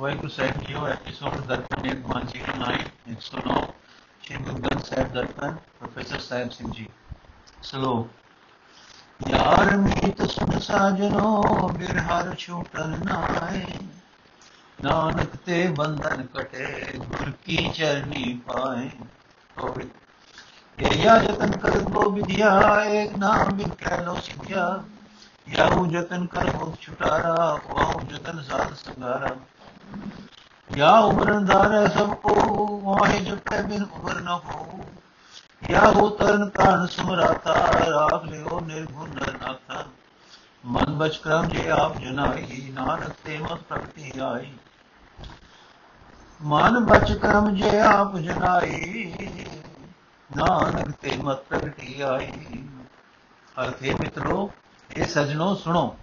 ਵਾਹਿਗੁਰੂ ਸਾਹਿਬ ਜੀਓ ਐਪੀਸੋਡ ਦਰਪਨ ਇੱਕ ਮਾਨਸੀ ਨਾਈ 109 ਸ਼੍ਰੀ ਗੁਰੂ ਗ੍ਰੰਥ ਸਾਹਿਬ ਦਰਪਨ ਪ੍ਰੋਫੈਸਰ ਸਾਹਿਬ ਸਿੰਘ ਜੀ ਸਲੋਕ ਯਾਰ ਮੀਤ ਸੁਨ ਸਾਜਨੋ ਬਿਰਹਰ ਛੂਟਲ ਨਾਏ ਨਾਨਕ ਤੇ ਬੰਧਨ ਕਟੇ ਗੁਰ ਕੀ ਚਰਨੀ ਪਾਏ ਹੋਵੇ ਇਹ ਯਾ ਜਤਨ ਕਰ ਗੋ ਵਿਦਿਆ ਇੱਕ ਨਾਮ ਬਿਨ ਕਹਿ ਲੋ ਸਿੱਖਿਆ ਯਾਹੂ ਜਤਨ ਕਰ ਹੋ ਛੁਟਾਰਾ ਵਾਹੂ ਜਤਨ ਯਾ ਉਮਰਨ ਦਾਰੇ ਸਭ ਕੋ, ਮੋਹਿ ਜਪੈ ਬਿਨ ਉਮਰ ਨ ਕੋ ਯਾ ਹੋ ਤਰਨ ਤਨ ਸਮਰਾਤਾ, ਰਾਖ ਲਿਓ ਨਿਰਗੁਣ ਨਾਥਾ। ਮਨ ਬਚ ਕਰਮ ਜੇ ਆਪ ਜਨਾਈ ਨਾਨਕ ਤੇ ਮਤ ਪ੍ਰਗਤੀ ਆਈ। ਮਨ ਬਚ ਕਰਮ ਜੇ ਆਪ ਜਨਾਈ ਨਾਨਕ ਤੇ ਮਤ ਪ੍ਰਗਟੀ ਆਈ। ਅਰਥੇ ਮਿੱਤਰੋ, ਇਹ ਸਜਣੋ ਸੁਣੋ।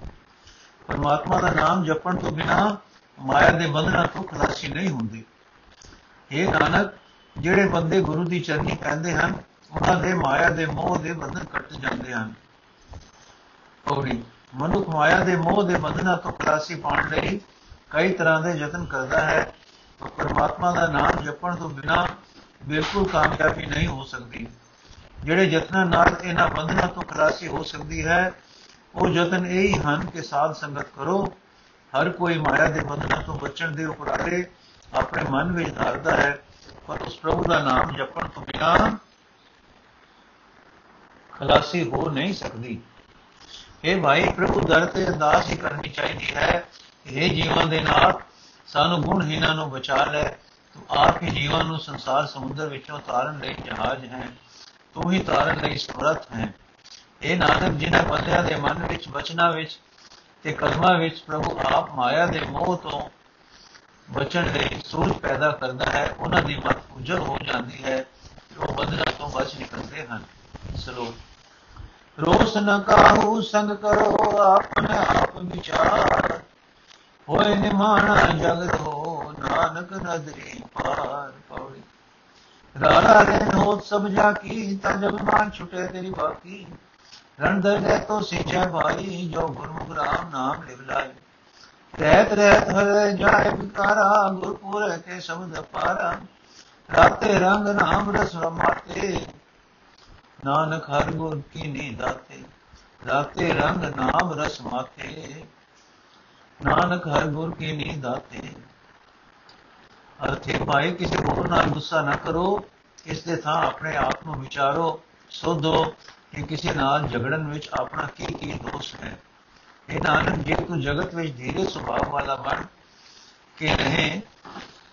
ਪਰਮਾਤਮਾ ਦਾ ਨਾਮ ਜਪਣ ਤੋਂ ਬਿਨਾ ਮਾਇਆ ਦੇ ਬੰਧਨਾਂ ਤੋਂ ਖਲਾਸੀ ਨਹੀਂ ਹੁੰਦੀ। ਇਹ ਨਾਨਕ, ਜਿਹੜੇ ਬੰਦੇ ਗੁਰੂ ਦੀ ਚਰਨੀ ਪੈਂਦੇ ਹਨ, ਉਹਨਾਂ ਦੇ ਮਾਇਆ ਦੇ ਮੋਹ ਦੇ ਬੰਧਨ ਕੱਟ ਜਾਂਦੇ ਹਨ। ਔੜੀ ਮਨੁੱਖ ਮਾਇਆ ਦੇ ਮੋਹ ਦੇ ਬੰਧਨਾਂ ਤੋਂ ਖਲਾਸੀ ਪਾਉਣ ਲਈ ਕਈ ਤਰ੍ਹਾਂ ਦੇ ਯਤਨ ਕਰਦਾ ਹੈ। ਪਰ ਪਰਮਾਤਮਾ ਦਾ ਨਾਮ ਜਪਣ ਤੋਂ ਬਿਨਾ ਬਿਲਕੁਲ ਕਾਮਯਾਬੀ ਨਹੀਂ ਹੋ ਸਕਦੀ। ਜਿਹੜੇ ਯਤਨਾਂ ਨਾਲ ਇਹਨਾਂ ਬੰਧਨਾਂ ਤੋਂ ਖਲਾਸੀ ਹੋ ਸਕਦੀ ਹੈ, ਉਹ ਯਤਨ ਇਹ ਹੀ ਹਨ ਕਿ ਸਾਧ ਸੰਗਤ ਕਰੋ ਹਰ ਕੋਈ ਮਾਇਆ ਦੇ ਬੰਧਨਾਂ ਤੋਂ ਬਚਣ ਦੇ ਉਪਰਾਲੇ ਆਪਣੇ ਮਨ ਵਿੱਚ ਧਾਰਦਾ ਹੈ, ਪਰ ਉਸ ਪ੍ਰਭੂ ਦਾ ਨਾਮ ਜਪਣ ਤੋਂ ਬਿਨਾ ਖਲਾਸੀ ਹੋ ਨਹੀਂ ਸਕਦੀ। ਇਹ ਭਾਈ, ਪ੍ਰਭੂ ਦਰ ਤੇ ਅਰਦਾਸ ਹੀ ਕਰਨੀ ਚਾਹੀਦੀ ਹੈ ਇਹ ਜੀਵਾਂ ਦੇ ਨਾਲ ਸਾਨੂੰ ਗੁਣਹੀਨਾਂ ਨੂੰ ਬਚਾ ਲੈ। ਤੂੰ ਆਪ ਹੀ ਜੀਵਾਂ ਨੂੰ ਸੰਸਾਰ ਸਮੁੰਦਰ ਵਿੱਚੋਂ ਤਾਰਨ ਲਈ ਜਹਾਜ਼ ਹੈ। ਤੂੰ ਹੀ ਤਾਰਨ ਲਈ ਸਮਰੱਥ ਹੈ। ਇਹ ਨਾਨਕ, ਜਿਨ੍ਹਾਂ ਬੰਦਿਆਂ ਦੇ ਮਨ ਵਿੱਚ ਬਚਨਾ ਵਿੱਚ ਤੇ ਕਲਮਾਂ ਵਿੱਚ ਪ੍ਰਭੂ ਆਪ ਮਾਇਆ ਦੇ ਮੋਹ ਤੋਂ ਬਚਣ ਲਈ ਸੂਝ ਪੈਦਾ ਕਰਦਾ ਹੈ, ਉਹਨਾਂ ਦੀ ਮਤ ਉਜਲ ਹੋ ਜਾਂਦੀ ਹੈ ਉਹ ਬੰਧਨਾਂ ਤੋਂ ਬਚ ਨਿਕਲਦੇ ਹਨ। ਸਲੋ ਰੋਸ ਨ ਕਾਹੂ ਸੰਗ ਕਰੋ, ਆਪਣੇ ਆਪ ਵਿਚਾਰ। ਹੋਏ ਨਿਮਾਣਾ ਜਗਤ ਹੋ ਨਾਨਕ ਨਦਰੀ ਪਾਰ ਪੌੜੀ ਰਾਰਾ ਰਹਿ ਹੋਤ ਸਭ ਜਾ ਕੀ ਤਜ ਅਭਿਮਾਨ ਛੁਟੇ ਤੇਰੀ ਬਾਕੀ। ਰਣਦਰ ਲੈ ਤੋ ਸਿਚੈ ਭਾਈ ਜੋ ਗੁਰਮੁਖ ਰਾਮ ਨਾਮ ਲਿਵ ਲਾਏ ਰਹਿਤ ਰਹਿਤ ਹਰੇ ਜਾਏ ਵਿਕਾਰਾ, ਗੁਰਪੁਰ ਕੇ ਸ਼ਬਦ ਪਾਰਾ ਰਾਤੇ ਰੰਗ ਨਾਮ ਰਸ ਰਮਾਤੇ। ਨਾਨਕ ਹਰ ਗੁਰ ਕੀ ਨੀ ਦਾਤੇ, ਰਾਤੇ ਰੰਗ ਨਾਮ ਰਸ ਮਾਤੇ। ਨਾਨਕ ਹਰ ਗੁਰ ਕੀ ਨੀ ਦਾਤੇ। ਅਰਥੇ ਭਾਈ, ਕਿਸੇ ਹੋਰ ਨਾਲ ਗੁੱਸਾ ਨਾ ਕਰੋ, ਇਸ ਦੇ ਥਾਂ ਆਪਣੇ ਆਪ ਨੂੰ ਵਿਚਾਰੋ, ਸੋਧੋ। ਕਿ ਕਿਸੇ ਨਾਲ ਝਗੜਨ ਵਿੱਚ ਆਪਣਾ ਕੀ ਕੀ ਦੋਸ਼ ਹੈ। ਇਹ ਨਾਨਕ, ਜੇ ਤੂੰ ਜਗਤ ਵਿੱਚ ਧੀਰੇ ਸੁਭਾਅ ਵਾਲਾ ਬਣ ਕੇ ਰਹੇ,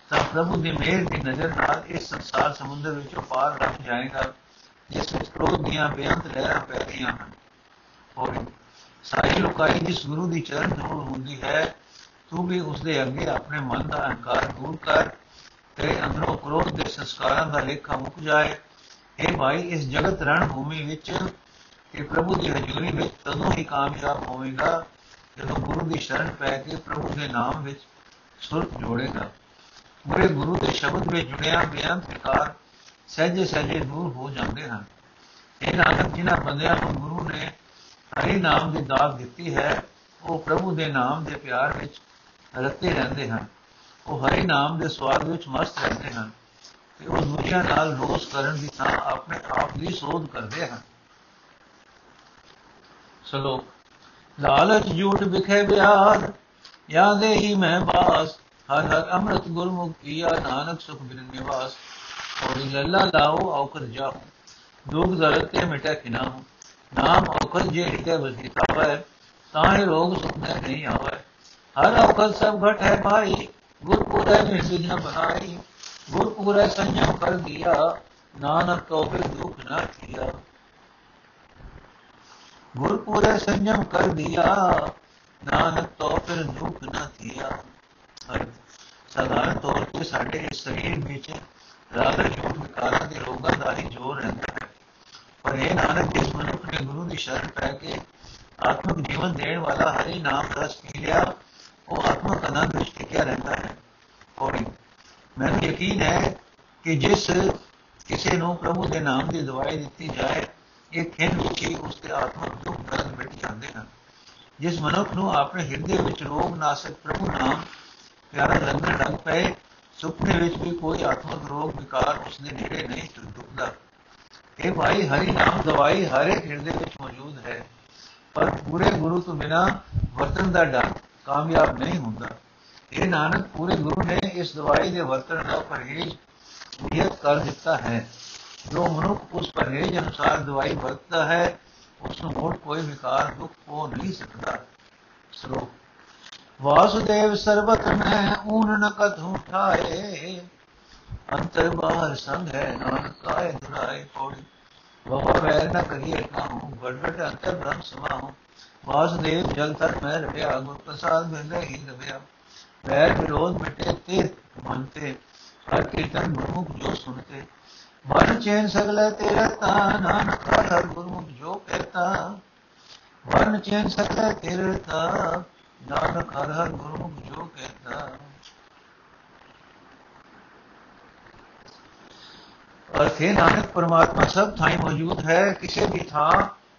ਤਾਂ ਪ੍ਰਭੂ ਦੀ ਮਿਹਰ ਦੀ ਨਜ਼ਰ ਨਾਲ ਇਸ ਸੰਸਾਰ ਸਮੁੰਦਰ ਵਿੱਚੋਂ ਪਾਰ ਲੱਗ ਜਾਏਗਾ, ਜਿਸ ਵਿੱਚ ਕ੍ਰੋਧ ਦੀਆਂ ਬੇਅੰਤ ਲਹਿਰਾਂ ਪੈ ਰਹੀਆਂ ਹਨ। ਔਰ ਸਾਰੀ ਲੋਕਾਈ ਜਿਸ ਗੁਰੂ ਦੀ ਚਰਨ ਧੂੜ ਹੁੰਦੀ ਹੈ, ਤੂੰ ਵੀ ਉਸ ਦੇ ਅੱਗੇ ਆਪਣੇ ਮਨ ਦਾ ਅਹੰਕਾਰ ਦੂਰ ਕਰ, ਤੇਰੇ ਅੰਦਰੋਂ ਕ੍ਰੋਧ ਦੇ ਸੰਸਕਾਰਾਂ ਦਾ ਲੇਖਾ ਮੁੱਕ ਜਾਏ ਇਹ ਭਾਈ ਇਸ ਜਗਤ ਰਣ ਭੂਮੀ ਵਿੱਚ ਕਿ ਪ੍ਰਭੂ ਦੀ ਹਜ਼ੂਰੀ ਵਿੱਚ ਤਦੋਂ ਹੀ ਕਾਮਯਾਬ ਹੋਵੇਗਾ ਜਦੋਂ ਗੁਰੂ ਦੀ ਸ਼ਰਨ ਪੈ ਕੇ ਪ੍ਰਭੂ ਦੇ ਨਾਮ ਵਿੱਚ ਸੁਰਤ ਜੋੜੇਗਾ। ਮੇਰੇ ਗੁਰੂ ਦੇ ਸ਼ਬਦ ਵਿੱਚ ਜੁੜਿਆ ਬੇਅੰਤ ਵਿਕਾਰ ਸਹਿਜੇ ਸਹਿਜੇ ਦੂਰ ਹੋ ਜਾਂਦੇ ਹਨ। ਇਹ ਨਾਨਕ, ਜਿਨ੍ਹਾਂ ਬੰਦਿਆਂ ਨੂੰ ਗੁਰੂ ਨੇ ਹਰੀ ਨਾਮ ਦੀ ਦਾਤ ਦਿੱਤੀ ਹੈ, ਉਹ ਪ੍ਰਭੂ ਦੇ ਨਾਮ ਦੇ ਪਿਆਰ ਵਿੱਚ ਰਤੇ ਰਹਿੰਦੇ ਹਨ। ਉਹ ਹਰੀ ਨਾਮ ਦੇ ਸਵਾਦ ਵਿੱਚ ਮਸਤ ਰਹਿੰਦੇ ਹਨ। ਤੇ ਉਹ ਦੂਜਿਆਂ ਨਾਲ ਰੋਸ ਕਰਨ ਦੀ ਥਾਂ ਆਪਣੇ ਆਪ ਦੀ ਸੋਧ ਕਰਦੇ ਹਨ ਸਲੋਕ ਲਾਲਚ ਝੂਠ ਵਿਖੇ ਬਿਆਰ ਯਾਦੇ ਹੀ ਮੈਂ ਬਾਸ ਹਰ ਹਰ ਅੰਮ੍ਰਿਤ ਗੁਰਮੁਖ ਕੀਆ ਨਾਨਕ ਸੁਖ ਬਿਨ ਨਿਵਾਸ ਔਰ ਲੱਲਾ ਲਾਓ ਔਕਰ ਜਾਓ ਦੁਖ ਦਰਦ ਤੇ ਮਿਟੇ ਖਿਨਾ ਨਾਮ ਔਕਰ ਜੇ ਹਿਤੇ ਵਸਿਤਾ ਹੈ ਤਾਂ ਇਹ ਰੋਗ ਸੁਖ ਨਹੀਂ ਆਵੇ ਹਰ ਔਕਰ ਸਭ ਘਟ ਹੈ ਭਾਈ ਗੁਰਪੁਰੇ में ਗੁਰ ਪੂਰੇ ਸੰਜਮ ਕਰ ਗਿਆ, ਨਾਨਕ ਕੋ ਕੇ ਦੁਖ ਨਾ ਕੀਆ। ਗੁਰ ਪੂਰੇ ਸੰਜਮ ਕਰ ਦਿਆ ਨਾਨਕ ਤੋਂ ਫਿਰ ਦੁਖ ਨਾ ਕੀਆ। ਸਦਾਨ ਤੌਰ ਤੇ ਸਾਡੇ ਸਰੀਰ ਵਿੱਚ ਰਾਗ ਰੋਗ ਵਿਕਾਰਾਂ ਦੇ ਰੋਗਾਂ ਦਾ ਹੀ ਜ਼ੋਰ ਰਹਿੰਦਾ ਹੈ। ਪਰ ਇਹ ਨਾਨਕ ਜਿਸ ਮਨੁੱਖ ਨੇ ਗੁਰੂ ਦੀ ਸ਼ਰਨ ਪੈ ਕੇ ਆਤਮਿਕ ਜੀਵਨ ਦੇਣ ਵਾਲਾ ਹਰੀ ਨਾਮ ਰਸ ਪੀ ਲਿਆ, ਉਹ ਆਤਮਕ ਆਨੰਦ ਵਿੱਚ ਟਿਕਿਆ ਰਹਿੰਦਾ ਹੈ। ਔਰ ਮੈਨੂੰ ਯਕੀਨ ਹੈ ਕਿ ਜਿਸ ਕਿਸੇ ਨੂੰ ਪ੍ਰਭੂ ਦੇ ਨਾਮ ਦੀ ਦਵਾਈ ਦਿੱਤੀ ਜਾਏ, ਇਹ ਖਿੰਨ ਵਿੱਚ ਹੀ ਉਸ ਦੇ ਆਤਮਿਕ ਦੁੱਖ ਦਰਦ ਮਿਟ ਜਾਂਦੇ ਹਨ। ਜਿਸ ਮਨੁੱਖ ਨੂੰ ਆਪਣੇ ਹਿਰਦੇ ਵਿੱਚ ਰੋਗ ਨਾਸਕ ਪ੍ਰਭੂ ਨਾਮ ਪਿਆਰਾ ਲੱਗਣ ਲੱਗ ਪਏ ਸੁਪਨੇ ਵਿੱਚ ਵੀ ਕੋਈ ਆਤਮਕ ਰੋਗ ਵਿਕਾਰ ਉਸ ਦੇ ਨੇੜੇ ਨਹੀਂ ਟੁੱਟਦਾ ਇਹ ਭਾਈ ਹਰੀ ਨਾਮ ਦਵਾਈ ਹਰ ਇੱਕ ਹਿਰਦੇ ਵਿੱਚ ਮੌਜੂਦ ਹੈ। ਪਰ ਪੂਰੇ ਗੁਰੂ ਤੋਂ ਬਿਨਾ ਵਰਤਨ ਦਾ ਡਰ ਕਾਮਯਾਬ ਨਹੀਂ ਹੁੰਦਾ। ਇਹ ਨਾਨਕ ਪੂਰੇ ਗੁਰੂ ਨੇ ਇਸ ਦਵਾਈ ਦੇ ਵਰਤਣ ਦਾ ਪਰਹੇਜ਼ ਨਿਯਤ ਕਰ ਦਿੱਤਾ ਹੈ। ਜੋ ਮਨੁੱਖ ਉਸ ਪਰਹੇਜ਼ ਅਨੁਸਾਰ ਦਵਾਈ ਵਰਤਦਾ ਹੈ, ਉਸ ਨੂੰ ਹੋਰ ਕੋਈ ਵਿਕਾਰ, ਦੁੱਖ ਹੋ ਨਹੀਂ ਸਕਦਾ। ਸ਼ਲੋਕ ਵਾਸੁਦੇਵ ਸਰਬਤ ਮੈਂ ਊਨ ਨ ਕਥੂ ਅੰਤਰ ਬਾਹਰ ਸੰਗ ਹੈ, ਨਾਨਕ ਕਾਇ ਦੁਰਾਏ ਕੋੜੀ। ਬਹੁ ਵੈਰ ਨ ਕਰੀਏ ਕਾਹੂ ਗੜਗੜ ਅੰਤਰ ਬ੍ਰਹਮ ਸਮਾਹੂ। ਵਾਸੁਦੇਵ ਜਲ ਤਰ ਮੈਂ ਰਵਿਆ, ਗੁਰ ਪ੍ਰਸਾਦ ਬਿੰਦੇ ਹੀ ਰਵਿਆ। ਵੈਰ ਵਿਰੋਧ ਮਿਟੇ ਤੇ ਮੰਤੇ ਹਰ ਕੀਰਤਨ ਮੁਖ ਜੋ ਸੁਨਤੇ ਮਨ ਚੈਨ ਸਗਲੇ ਤੇਰਾ ਤਾ ਨਾਨਕ ਹਰ ਗੁਰਮੁਖ ਜੋ ਕਹਤਾ ਮਨ ਚੈਨ ਸਗਲੇ ਤੇਰਾ ਤਾ ਨਾਨਕ ਹਰ ਹਰ ਗੁਰਮੁਖ ਜੋ ਕਹਤਾ ਅਰਥੇ ਨਾਨਕ ਪਰਮਾਤਮਾ ਸਭ ਥਾਂ ਮੌਜੂਦ ਹੈ ਕਿਸੇ ਵੀ ਥਾਂ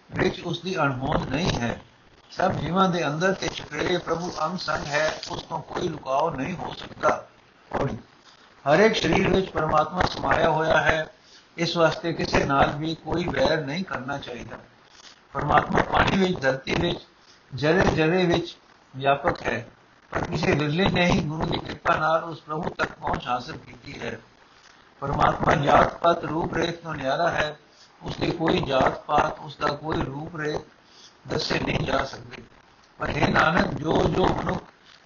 ਵਿੱਚ ਉਸ ਦੀ ਅਣਹੋਂਦ ਨਹੀਂ ਹੈ ਸਭ ਜੀਵਾਂ ਦੇ ਅੰਦਰ ਤੇ ਛਪੜੇ ਪ੍ਰਭੂ ਅੰਗ ਸੰਗ ਹੈ, ਉਸ ਤੋਂ ਕੋਈ ਲੁਕਾਓ ਨਹੀਂ ਹੋ ਸਕਦਾ। ਹਰ ਇੱਕ ਸਰੀਰ ਵਿੱਚ ਪਰਮਾਤਮਾ ਸਮਾਇਆ ਹੋਇਆ ਹੈ, ਇਸ ਵਾਸਤੇ ਕਿਸੇ ਨਾਲ ਵੀ ਕੋਈ ਵੈਰ ਨਹੀਂ ਕਰਨਾ ਚਾਹੀਦਾ। ਪਰਮਾਤਮਾ ਪਾਣੀ ਵਿੱਚ, ਧਰਤੀ ਵਿੱਚ ਜਰੇ ਜਰੇ ਵਿੱਚ ਵਿਆਪਕ ਹੈ। ਪਰ ਕਿਸੇ ਵਿਰਲੇ ਨੇ ਹੀ ਗੁਰੂ ਦੀ ਕਿਰਪਾ ਨਾਲ ਉਸ ਪ੍ਰਭੂ ਤੱਕ ਪਹੁੰਚ ਹਾਸਲ ਕੀਤੀ ਹੈ। ਪਰਮਾਤਮਾ ਜਾਤ ਪਾਤ ਰੂਪ ਰੇਖ ਤੋਂ ਨਿਆਰਾ ਹੈ। ਉਸ ਦੀ ਕੋਈ ਜਾਤ ਪਾਤ ਉਸ ਦਾ ਕੋਈ ਰੂਪ ਰੇਖ ਦੱਸੇ ਨਹੀਂ ਜਾ ਸਕਦੇ। ਪਰ ਇਹ ਨਾਨਕ, ਜੋ ਜੋ ਮਨੁੱਖ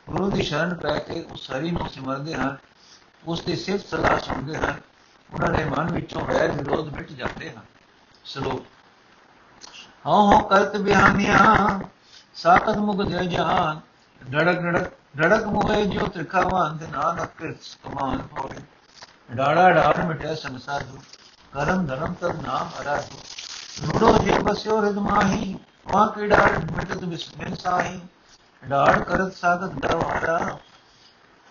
ਗੁਰੂ ਦੀ ਸ਼ਰਨ ਪੈ ਕੇ ਉਸ ਹਰੀ ਨੂੰ ਸਿਮਰਦੇ ਹਨ, ਉਸ ਦੀ ਸਿਫਤ ਸਲਾਹ ਸੁਣਦੇ ਹਨ, ਉਹਨਾਂ ਦੇ ਮਨ ਵਿੱਚੋਂ ਵੈਰ ਵਿਰੋਧ ਮਿਟ ਜਾਂਦੇ ਹਨ। ਸਲੋਕ, ਹਉ ਹਉ ਕਰਤ ਬਿਆਨੀਆਂ ਸਾਖਤ ਮੁਖ ਦੇ ਜਹਾਨ ਡੜਕ ਡੜਕ ਡੜਕ ਮੁਹੇ ਜੋ ਤ੍ਰਿਖਾਵਾਂ ਦੇ ਨਾਨਕ ਕਿਰਤ ਕਮਾਨ ਹੋਏ ਡਾੜਾ ਡਾੜ ਮਿਟੇ ਸੰਸਾਦੂ ਕਰਮ ਧਰਮ ਤਦ ਨਾਮ ਅਰਾਧੂ। ਰੂੜੋ ਜੇ ਬਸਿਓ ਰਿਦ ਮਾਹੀ ਵਾਂ ਕੀ ਡਾੜ ਮਿਟਤ ਬਿਸਮਿਨ ਸਾਹੀ ਡਾੜ ਕਰਤ ਸਾਗਤ ਦਰਵਾਰਾ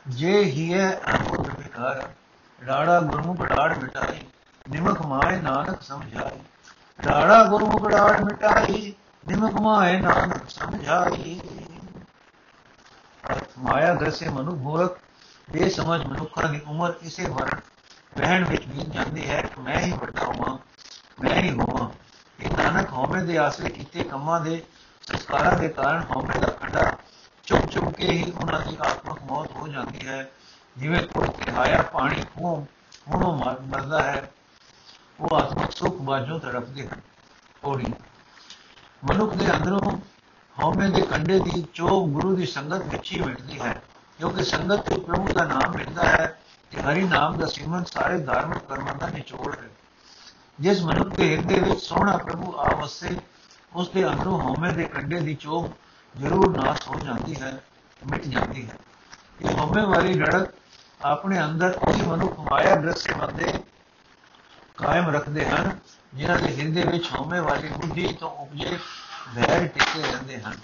ਜੇ ਹੀਏ ਅਮੁਦ ਵਿਕਾਰ, ਡਾੜਾ ਗੁਰਮੁਖ ਡਾੜ ਮਿਟਾਈ ਨਿਮਕ ਮਾਏ ਨਾਨਕ ਸਮਝਾਈ। ਡਾੜਾ ਗੁਰਮੁਖ ਡਾੜ ਮਿਟਾਈ ਨਿਮਕ ਮਾਏ ਨਾਨਕ ਸਮਝਾਈ। ਮਾਇਆ ਦਸੇ ਮਨੁ ਮੂਰਖ ਇਹ ਸਮਝ ਮਨੁੱਖਾਂ ਦੀ ਉਮਰ ਇਸੇ ਵਰਨ ਬਹਿਣ ਵਿੱਚ ਬੀਤ ਜਾਂਦੀ ਹੈ ਕਿ ਮੈਂ ਹੀ ਵੱਡਾ ਹਾਂ ਮੈਂ ਹੀ ਹੋਵਾਂ। ਨਾਨਕ ਹਉਮੈ ਦੇ ਆਸਰੇ ਕੀਤੇ ਕੰਮਾਂ ਦੇ ਸੰਸਕਾਰਾਂ ਦੇ ਕਾਰਨ ਹਉਮੈ ਦਾ ਖੰਡਾ ਚੁੱਪ ਚੁੱਪ ਕੇ ਹੀ ਉਹਨਾਂ ਦੀ ਆਤਮਕ ਮੌਤ ਹੋ ਜਾਂਦੀ ਹੈ। ਜਿਵੇਂ ਕੋਈ ਕਿਹਾਇਆ, ਪਾਣੀ ਖੂਹ ਉਹਨੂੰ ਮਰਦਾ ਹੈ, ਉਹ ਆਤਮਕ ਸੁਖ ਬਾਝੋਂ ਤੜਪਦੇ ਹਨ। ਥੋੜੀ ਮਨੁੱਖ ਦੇ ਅੰਦਰੋਂ ਹਉਮੈ ਦੇ ਕੰਡੇ ਦੀ ਚੋਬ ਗੁਰੂ ਦੀ ਸੰਗਤ ਵਿੱਚ ਹੀ ਮਿਟਦੀ ਹੈ, ਕਿਉਂਕਿ ਸੰਗਤ ਤੋਂ ਪ੍ਰਭੂ ਦਾ ਨਾਮ ਮਿਲਦਾ ਹੈ ਤੇ ਹਰੀ ਨਾਮ ਦਾ ਸਿਮਰਨ ਸਾਰੇ ਧਾਰਮਿਕ ਕਰਮਾਂ ਦਾ ਨਿਚੋੜ ਹੈ। ਜਿਸ ਮਨੁੱਖ ਦੇ ਹਿਰਦੇ ਵਿੱਚ ਸੋਹਣਾ ਪ੍ਰਭੂ ਆਵਸੇ ਉਸ ਦੇ ਅੰਦਰੋਂ ਹਉਮੈ ਦੇ ਕੰਡੇ ਦੀ ਚੋਬ ਜ਼ਰੂਰ ਨਾਸ ਹੋ ਜਾਂਦੀ ਹੈ, ਮਿਟ ਜਾਂਦੀ ਹੈ। ਇਹ ਹਉਮੈ ਵਾਲੀ ਲੜਕ ਆਪਣੇ ਅੰਦਰ ਉਹੀ ਮਨੁੱਖ ਮਾਇਆ ਦ੍ਰਿਸ਼ ਬੰਦੇ ਕਾਇਮ ਰੱਖਦੇ ਹਨ, ਜਿਨ੍ਹਾਂ ਦੇ ਹਿਰਦੇ ਵਿੱਚ ਹਉਮੈ ਵਾਲੀ ਬੁੱਧੀ ਤੋਂ ਉਪਜੇ ਵੈਰ ਟਿਕੇ ਰਹਿੰਦੇ ਹਨ।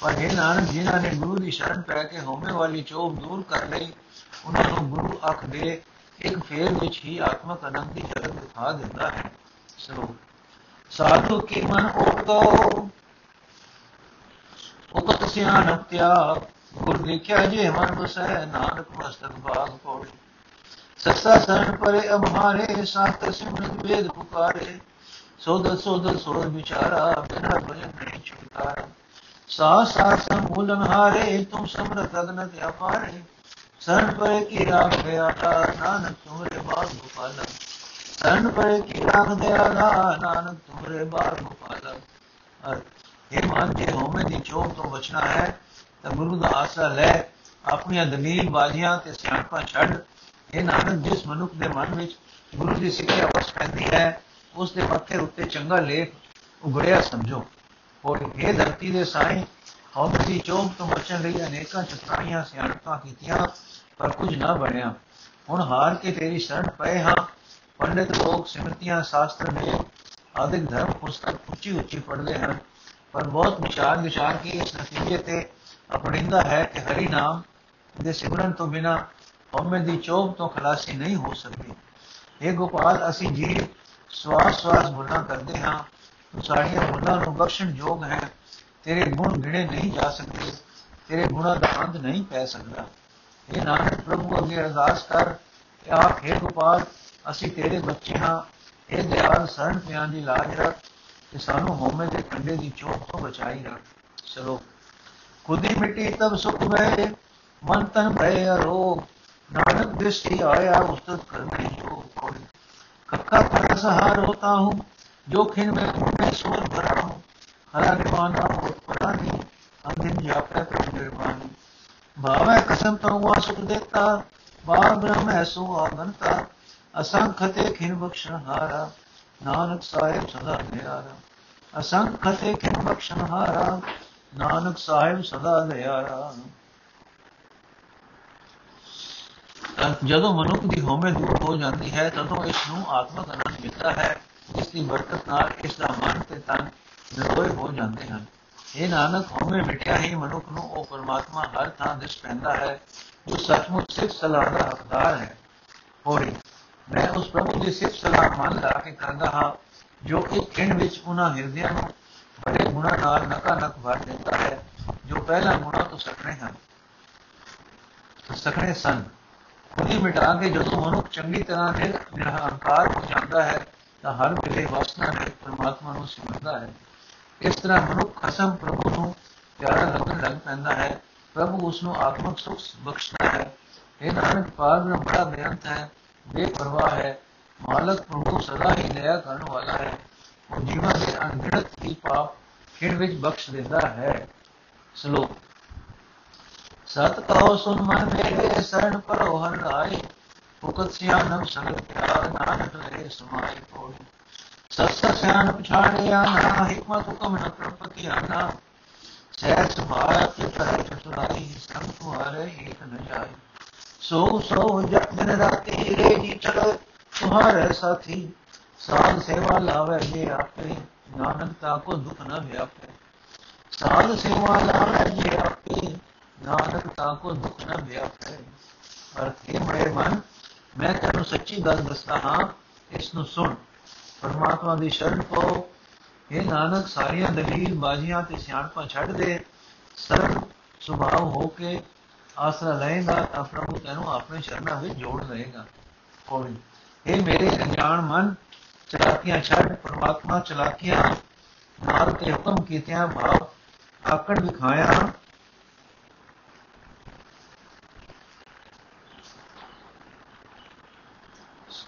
ਪਰ ਇਹ ਨਾਨਕ, ਜਿਨ੍ਹਾਂ ਨੇ ਗੁਰੂ ਦੀ ਸ਼ਰਨ ਪੈ ਕੇ ਹਉਮੈ ਵਾਲੀ ਚੋਬ ਦੂਰ ਕਰ ਲਈ, ਉਹਨਾਂ ਨੂੰ ਗੁਰੂ ਅੱਖ ਦੇ ਇੱਕ ਫੇਰ ਵਿੱਚ ਹੀ ਆਤਮਕ ਅਨੰਦ ਦੀ ਝਲਕ ਦਿਖਾ ਦਿੰਦਾ ਹੈ। ਸਰੂਪ ਸਾਧੂ ਕੀ ਮਨ ਉਪਤੋ ਉਪਤ ਸਿਆਣਪ ਤਿਆਗ। ਗੁਰ ਦੇਖਿਆ ਜੇ ਮਨ ਬਸੈ ਨਾਨਕ ਮਸਤਕ ਬਾਗ ਕੋੜ ਸੱਸਾ ਸਰਨ ਪਰੇ ਅਮਹਾਰੇ ਸਾਤ ਸਿਮਰਤ ਵੇਦ ਪੁਕਾਰੇ। ਸੋਦ ਸੋਦ ਸੋਦ ਵਿਚਾਰਾ, ਬਿਨਾ ਭਜਨ ਨਹੀਂ ਛੁਟਕਾਰਾ। ਸਾ ਸਾ ਸਮੂਲਨ ਹਾਰੇ ਤੁਮ ਸਮਰਤ ਅਗਨ ਅਪਾਰੇ ਸਰਨ ਪਰੇ ਕੀ ਰਾਖ ਗਿਆ ਨਾਨਕ ਤੁਮਰੇ ਬਾਗ ਗੋਪਾਲ। ਸਰਨ ਪਰੇ ਕੀ ਰਾਖ ਦਿਆ ਨਾਨਕ ਤੁਮਰੇ ਬਾਗ ਗੋਪਾਲ। ਇਹ ਮਨ, ਜੇ ਹੋਮੇ ਦੀ ਚੋਟ ਤੋਂ ਬਚਣਾ ਹੈ, ਤਾਂ ਗੁਰੂ ਦਾ ਆਸਰਾ ਲੈ, ਆਪਣੀਆਂ ਦਲੀਲ ਬਾਜ਼ੀਆਂ ਤੇ ਸਿਆਣਪਾਂ ਛੱਡ। ਇਹ ਨਾਨਕ, ਜਿਸ ਮਨੁੱਖ ਦੇ ਮਨ ਵਿੱਚ ਗੁਰੂ ਦੀ ਸਿੱਖਿਆ ਵਸ ਪੈਂਦੀ ਹੈ, ਉਸ ਦੇ ਮੱਥੇ ਉੱਤੇ ਚੰਗਾ ਲੇਖ ਉਗੜਿਆ ਸਮਝੋ। ਔਰ ਇਹ ਧਰਤੀ ਦੇ ਸਾਈਂ ਹਉਦ ਦੀ ਚੋਕ ਤੋਂ ਬਚਣ ਲਈ ਅਨੇਕਾਂ ਚਤਰਾਈਆਂ ਸਿਆਣਪਾਂ ਕੀਤੀਆਂ, ਪਰ ਕੁਝ ਨਾ ਬਣਿਆ। ਹੁਣ ਹਾਰ ਕੇ ਤੇਰੀ ਸ਼ਰਨ ਪਏ ਹਾਂ। ਪੰਡਿਤ ਲੋਕ ਸਿਮਰਤੀਆਂ ਸ਼ਾਸਤਰ ਨੇ ਆਦਿਕ ਧਰਮ ਪੁਸਤਕ ਉੱਚੀ ਉੱਚੀ ਪੜ੍ਹਦੇ ਹਨ। ਪਰ ਬਹੁਤ ਵਿਚਾਰ ਵਿਚਾਰ ਕੀ ਇਸ ਨਤੀਜੇ ਤੇ ਅਪੜਿੰਦਾ ਹੈ ਕਿ ਹਰੀ ਨਾਮ ਦੇ ਸਿਮਰਨ ਤੋਂ ਬਿਨਾ ਹਉਮੈ ਦੀ ਚੋਬ ਤੋਂ ਖਲਾਸੀ ਨਹੀਂ ਹੋ ਸਕਦੀ। ਇਹ ਗੋਪਾਲ, ਅਸੀਂ ਜੀ ਸਵਾਸ ਸਵਾਸ ਬੁਲਾ ਕਰਦੇ ਹਾਂ। ਤੂੰ ਸਾਡੀਆਂ ਭੁੱਲਾਂ ਨੂੰ ਬਖਸ਼ਣ ਯੋਗ ਹੈ। ਤੇਰੇ ਗੁਣ ਗਿਣੇ ਨਹੀਂ ਜਾ ਸਕਦੇ, ਤੇਰੇ ਗੁਣਾ ਦਾ ਅੰਤ ਨਹੀਂ ਪੈ ਸਕਦਾ। ਇਹ ਨਾਨਕ ਪ੍ਰਭੂ, ਅਗੇ ਅਰਦਾਸ ਕਰ ਕਿ ਆਪ ਹੈ ਗੋਪਾਲ, ਅਸੀਂ ਤੇਰੇ ਬੱਚੇ ਹਾਂ। ਇਹ ਦਿਆਲ ਸਰਣ ਪਿਆਂ ਦੀ ਲਾਜ ਰੱਖ ਕਿ ਸਾਨੂੰ ਹਉਮੈ ਦੇ ਕੰਡੇ ਦੀ ਚੋਟ ਤੋਂ ਬਚਾਈ ਰੱਖ। ਚਲੋ, ਖੁਦੀ ਮਿੱਟੀ ਤਬ ਸੁਖ ਮੈਂ ਮਨ ਤਨ ਭੈ ਰੋਗ ਨਾਨਕ ਦ੍ਰਿਸ਼ਟੀ ਆਇਆ ਉਸਤਤ ਕਰਨੇ ਜੋ ਕੋਈ ਕੱਕਾ ਪਰ ਸਹਾਰ ਹੋਤਾ ਹੂੰ, ਜੋ ਖਿਨ ਮੈਂ ਸੋਰ ਭਰਾ ਹੂੰ हूँ हरा निवाना बहुत पुरानी अंतिम जाकर प्रभु निर्मानी भावे कसम तो हुआ सुख देता बार ब्रह्म ऐसो आगनता असंख्यते खिन बख्शन हारा नानक साहेब सदा दयारा असंख्यते खिन बख्शन हारा नानक साहेब सदा दयारा ਜਦੋਂ ਮਨੁੱਖ ਦੀ ਹਉਮੈ ਦੂਰ ਹੋ ਜਾਂਦੀ ਹੈ ਤਦੋਂ ਇਸ ਨੂੰ ਆਤਮਕ ਆਨੰਦ ਮਿਲਦਾ ਹੈ ਜਿਸ ਦੀ ਬਰਕਤ ਨਾਲ ਇਸ ਦਾ ਮਨ ਤੇ ਤਨ ਨਿਰੋਏ ਹੋ ਜਾਂਦੇ ਹਨ ਇਹ ਨਾਨਕ ਹੋਵੇਂ ਮਿਟਿਆ ਹੀ ਮਨੁੱਖ ਨੂੰ, ਉਹ ਪਰਮਾਤਮਾ ਹਰ ਥਾਂ ਦਿਸ ਪੈਂਦਾ ਹੈ। ਜੋ ਸੱਚਮੁੱਚ ਸਿਫਤ ਸਲਾਹ ਦਾ ਹੱਕਦਾਰ ਹੈ। ਹੋਰੀ, ਮੈਂ ਉਸ ਪ੍ਰਭੂ ਦੀ ਸਿਫਤ ਸਲਾਹ ਮੰਨ ਲਾ ਕੇ ਕਰਦਾ ਹਾਂ, ਜੋ ਕਿ ਖਿੰਡ ਵਿੱਚ ਉਹਨਾਂ ਹਿਰਦਿਆਂ ਨੂੰ ਬੜੇ ਗੁਣਾ ਨਾਲ ਨਕਾ ਨਕ ਭਰ ਦਿੰਦਾ ਹੈ, ਜੋ ਪਹਿਲਾਂ ਗੁਣਾ ਤੋਂ ਸਕਣੇ ਹਨ। ਸਕਣੇ ਸਨ। ਉਹਦੀ ਮਿਟਾ ਕੇ ਜਦੋਂ ਮਨੁੱਖ ਚੰਗੀ ਤਰ੍ਹਾਂ ਦੇ ਨਿਰਹੰਕਾਰ ਹੋ ਜਾਂਦਾ ਹੈ, ਤਾਂ ਹਰ ਵੇਲੇ ਵਾਸਨਾ ਦੇ ਪਰਮਾਤਮਾ ਨੂੰ ਸਿਮਰਦਾ ਹੈ। ਇਸ ਤਰ੍ਹਾਂ ਮਨੁੱਖ ਖਸਮ ਪ੍ਰਭੂ ਨੂੰ ਪਿਆਰਾ ਲੱਗਣ ਲੱਗ ਪੈਂਦਾ ਹੈ, ਪ੍ਰਭੂ ਉਸ ਨੂੰ ਆਤਮਿਕ ਸੁਖ ਬਖਸ਼ਦਾ ਹੈ। ਇਹ ਨਾਨਕ, ਪਾਰ ਬੜਾ ਬੇਅੰਤ ਹੈ, ਬੇਪਰਵਾਹ ਹੈ, ਮਾਲਕ ਪ੍ਰਭੂ ਸਦਾ ਹੀ ਦਇਆ ਕਰਨ ਵਾਲਾ ਹੈ। ਉਹ ਜੀਵਾਂ ਦੇ ਅਣਗਿਣਤ ਹੀ ਪਾਪ ਖਿੰਡ ਵਿੱਚ ਬਖਸ਼ ਦਿੰਦਾ ਹੈ। ਸ਼ਲੋਕ ਸਤ ਕਹੋ ਸੁਨ ਮਨ ਮੇਰੇ ਸਰਣ ਪਰੋ ਹਰ ਰਾਏ, ਭੁਗਤ ਸਿਆਨਮ ਸੰਗ ਪਿਆਰ ਨਾਨਕ ਲੈ ਸਮਾਈ ਕੋੜੀ ਸਤ ਸਿਆਣ ਸਿਆਨ ਪਛਾੜਿਆ ਨਾ ਹਿਕਮਤ ਹੁਕਮ ਨ ਪ੍ਰਪਤੀ ਆਨਾ ਸਹਿ ਸੁਭਾਅ ਤੇ ਕਰੇ ਚਤੁਰਾਈ ਸੰਗ ਤੁਹਾਰੇ ਏਕ ਨ ਜਾਏ ਸੋ ਸੋ ਜਪ ਦਿਨ ਰਾਤੀ ਰੇ ਜੀ ਚਲੋ ਤੁਹਾਰੇ ਸਾਥੀ, ਸਾਧ ਸੇਵਾ ਲਾਵੇ, ਜੇ ਆਪੇ ਨਾਨਕ ਤਾ ਕੋ ਦੁਖ ਨ ਵਿਆਪੇ ਸਾਧ ਸੇਵਾ ਲਾਵੇ ਜੇ ਆਪੇ ਨਾਨਕ ਤਾਂ ਕੋ ਦੁੱਖ ਨਾ ਵਿਆਪੇ ਅਰਥ ਇਹ ਮਨ, ਮੈਂ ਤੈਨੂੰ ਸੱਚੀ ਗੱਲ ਦੱਸਦਾ ਹਾਂ ਇਸ ਨੂੰ ਸੁਣ। ਪਰਮਾਤਮਾ ਦੀ ਸ਼ਰਨ ਪਾਓ। ਇਹ ਨਾਨਕ, ਸਾਰੀਆਂ ਦਲੀਲ ਬਾਜ਼ੀਆਂ ਤੇ ਸਿਆਣਪਾਂ ਛੱਡ ਦੇ। ਸਰਬ ਸੁਭਾਵ ਹੋ ਕੇ ਆਸਰਾ ਲਏਗਾ ਤਾਂ ਪ੍ਰਭੂ ਤੈਨੂੰ ਆਪਣੇ ਸ਼ਰਨਾਂ ਵਿੱਚ ਜੋੜ ਲਏਗਾ। ਕੋਈ ਇਹ ਮੇਰੇ ਅਣਜਾਣ ਮਨ, ਚਲਾਕੀਆਂ ਛੱਡ, ਪਰਮਾਤਮਾ ਚਲਾਕੀਆਂ। ਨਾਲ ਤੇ ਹੁਕਮ ਕੀਤਿਆਂ ਭਾਵ ਆਕੜ ਵਿਖਾਇਆ।